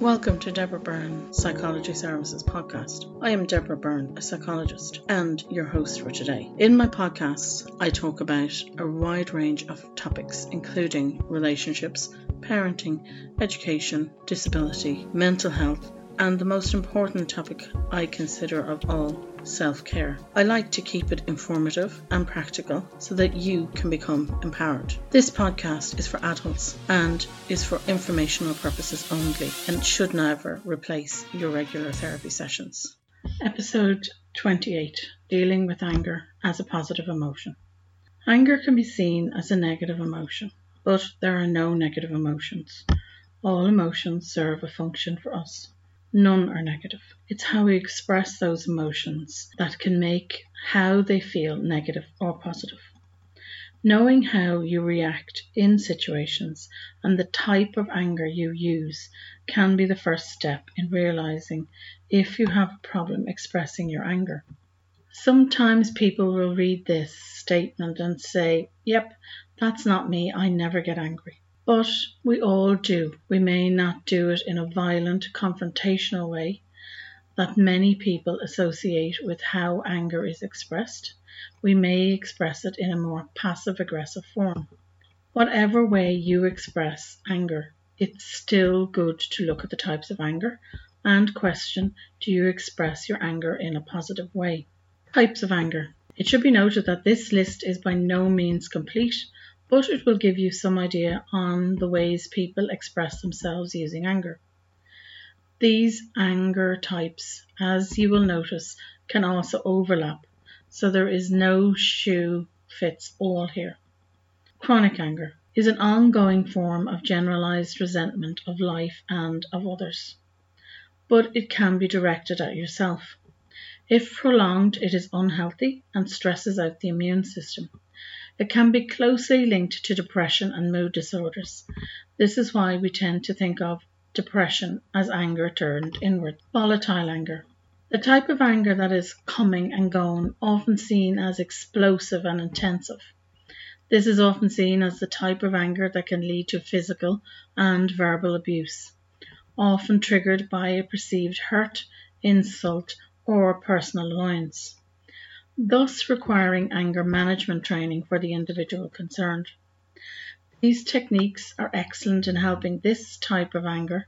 Welcome to Deborah Byrne Psychology Services podcast. I am Deborah Byrne, a psychologist, and your host for today. In my podcasts, I talk about a wide range of topics, including relationships, parenting, education, disability, mental health, and the most important topic I consider of all self care. I like to keep it informative and practical so that you can become empowered. This podcast is for adults and is for informational purposes only and should never replace your regular therapy sessions. Episode 28 Dealing with Anger as a Positive Emotion. Anger can be seen as a negative emotion, but there are no negative emotions. All emotions serve a function for us. None are negative. It's how we express those emotions that can make how they feel negative or positive. Knowing how you react in situations and the type of anger you use can be the first step in realizing if you have a problem expressing your anger. Sometimes people will read this statement and say, Yep, that's not me, I never get angry. But we all do. We may not do it in a violent, confrontational way that many people associate with how anger is expressed. We may express it in a more passive aggressive form. Whatever way you express anger, it's still good to look at the types of anger and question do you express your anger in a positive way? Types of anger. It should be noted that this list is by no means complete but it will give you some idea on the ways people express themselves using anger. These anger types, as you will notice, can also overlap, so there is no shoe fits all here. Chronic anger is an ongoing form of generalized resentment of life and of others, but it can be directed at yourself. If prolonged, it is unhealthy and stresses out the immune system. It can be closely linked to depression and mood disorders. This is why we tend to think of depression as anger turned inward. Volatile anger. The type of anger that is coming and going, often seen as explosive and intensive. This is often seen as the type of anger that can lead to physical and verbal abuse, often triggered by a perceived hurt, insult, or personal annoyance thus requiring anger management training for the individual concerned. These techniques are excellent in helping this type of anger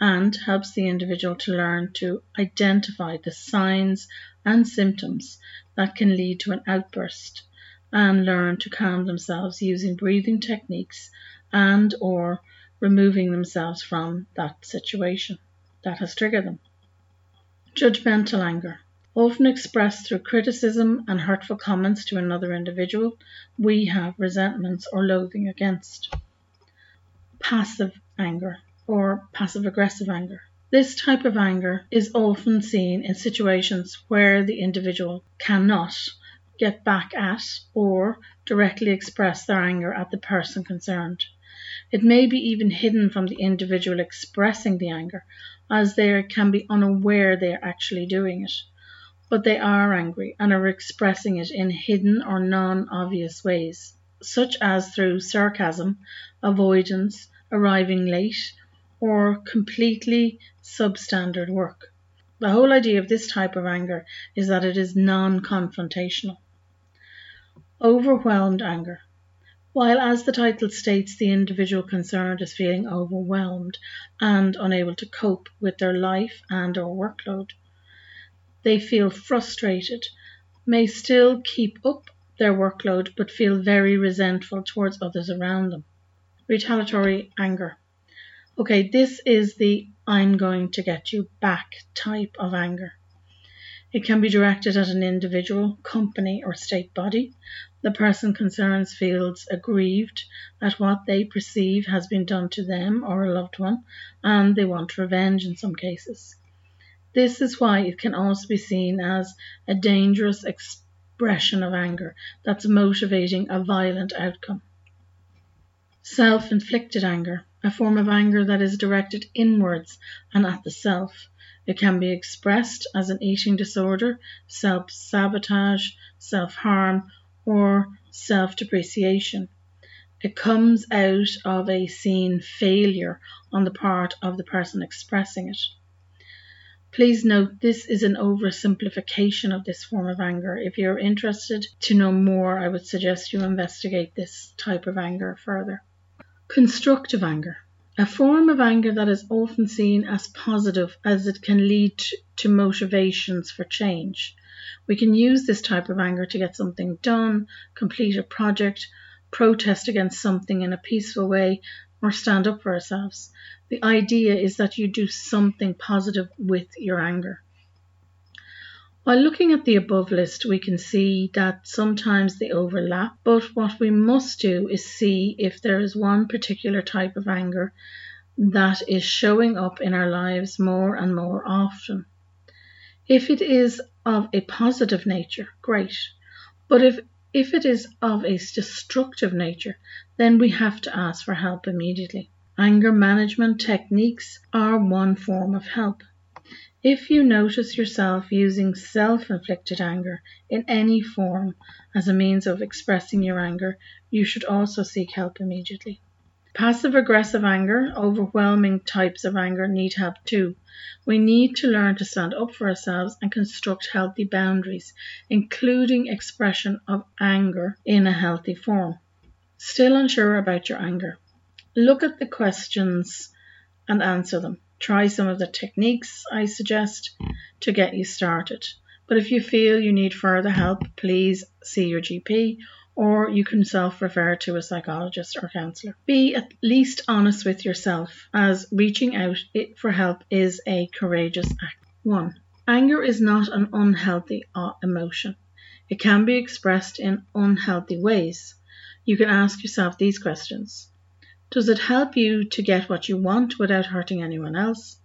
and helps the individual to learn to identify the signs and symptoms that can lead to an outburst and learn to calm themselves using breathing techniques and or removing themselves from that situation that has triggered them. Judgmental anger often expressed through criticism and hurtful comments to another individual, we have resentments or loathing against. Passive anger or passive aggressive anger. This type of anger is often seen in situations where the individual cannot get back at or directly express their anger at the person concerned. It may be even hidden from the individual expressing the anger, as they can be unaware they are actually doing it but they are angry and are expressing it in hidden or non obvious ways, such as through sarcasm, avoidance, arriving late, or completely substandard work. The whole idea of this type of anger is that it is non confrontational. Overwhelmed anger. While, as the title states, the individual concerned is feeling overwhelmed and unable to cope with their life and or workload, they feel frustrated, may still keep up their workload, but feel very resentful towards others around them. Retaliatory anger. Okay, this is the I'm going to get you back type of anger. It can be directed at an individual, company, or state body. The person concerned feels aggrieved at what they perceive has been done to them or a loved one, and they want revenge in some cases. This is why it can also be seen as a dangerous expression of anger that's motivating a violent outcome. Self inflicted anger, a form of anger that is directed inwards and at the self. It can be expressed as an eating disorder, self sabotage, self harm, or self depreciation. It comes out of a seen failure on the part of the person expressing it. Please note this is an oversimplification of this form of anger. If you're interested to know more, I would suggest you investigate this type of anger further. Constructive anger. A form of anger that is often seen as positive as it can lead to motivations for change. We can use this type of anger to get something done, complete a project, protest against something in a peaceful way, or stand up for ourselves. The idea is that you do something positive with your anger. While looking at the above list, we can see that sometimes they overlap, but what we must do is see if there is one particular type of anger that is showing up in our lives more and more often. If it is of a positive nature, great. But if if it is of a destructive nature, then we have to ask for help immediately. Anger management techniques are one form of help. If you notice yourself using self inflicted anger in any form as a means of expressing your anger, you should also seek help immediately. Passive aggressive anger, overwhelming types of anger need help too. We need to learn to stand up for ourselves and construct healthy boundaries, including expression of anger in a healthy form. Still unsure about your anger? Look at the questions and answer them. Try some of the techniques I suggest to get you started. But if you feel you need further help, please see your GP or you can self refer to a psychologist or counselor. Be at least honest with yourself, as reaching out for help is a courageous act. 1. Anger is not an unhealthy uh, emotion. It can be expressed in unhealthy ways. You can ask yourself these questions Does it help you to get what you want without hurting anyone else?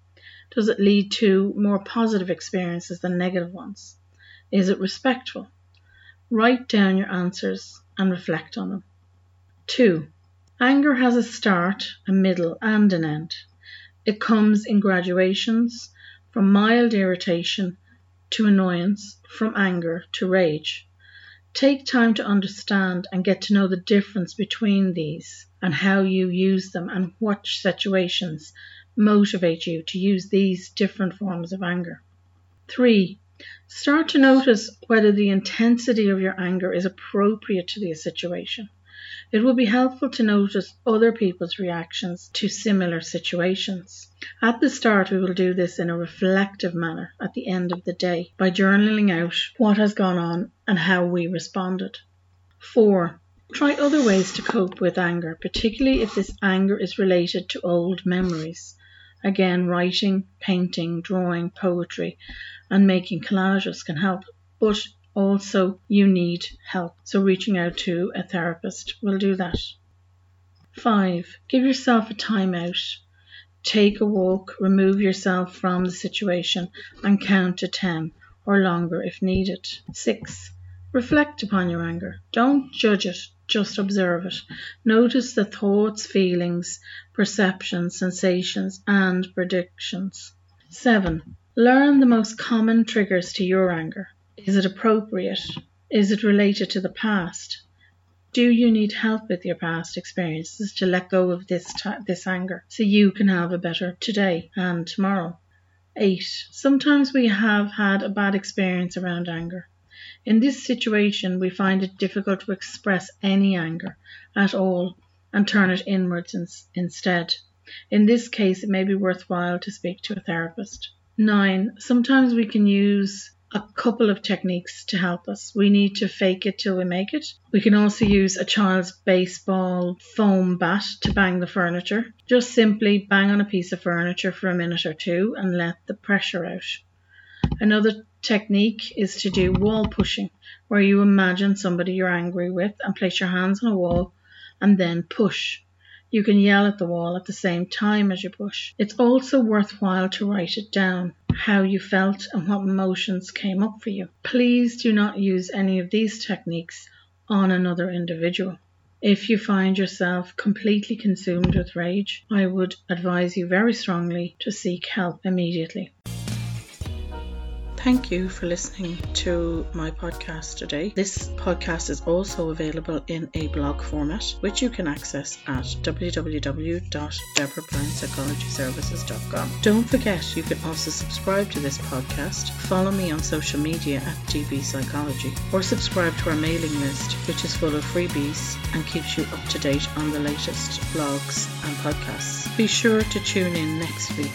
Does it lead to more positive experiences than negative ones? Is it respectful? Write down your answers and reflect on them. 2. Anger has a start, a middle, and an end. It comes in graduations from mild irritation to annoyance, from anger to rage. Take time to understand and get to know the difference between these and how you use them and what situations motivate you to use these different forms of anger. 3. Start to notice whether the intensity of your anger is appropriate to the situation. It will be helpful to notice other people's reactions to similar situations. At the start, we will do this in a reflective manner at the end of the day by journaling out what has gone on and how we responded. 4. Try other ways to cope with anger, particularly if this anger is related to old memories. Again, writing, painting, drawing, poetry, and making collages can help, but also you need help. So reaching out to a therapist will do that. Five, give yourself a timeout. Take a walk, remove yourself from the situation and count to 10 or longer if needed. Six, reflect upon your anger. Don't judge it, just observe it. Notice the thoughts, feelings, perceptions, sensations, and predictions. 7. Learn the most common triggers to your anger. Is it appropriate? Is it related to the past? Do you need help with your past experiences to let go of this t- this anger so you can have a better today and tomorrow? 8. Sometimes we have had a bad experience around anger. In this situation, we find it difficult to express any anger at all and turn it inwards in, instead. In this case, it may be worthwhile to speak to a therapist. Nine, sometimes we can use a couple of techniques to help us. We need to fake it till we make it. We can also use a child's baseball foam bat to bang the furniture. Just simply bang on a piece of furniture for a minute or two and let the pressure out. Another technique is to do wall pushing, where you imagine somebody you're angry with and place your hands on a wall and then push. You can yell at the wall at the same time as you push. It's also worthwhile to write it down, how you felt and what emotions came up for you. Please do not use any of these techniques on another individual. If you find yourself completely consumed with rage, I would advise you very strongly to seek help immediately. Thank you for listening to my podcast today. This podcast is also available in a blog format, which you can access at www.deborahbyrnepsychologyservices.com. Don't forget, you can also subscribe to this podcast, follow me on social media at DB Psychology, or subscribe to our mailing list, which is full of freebies and keeps you up to date on the latest blogs and podcasts. Be sure to tune in next week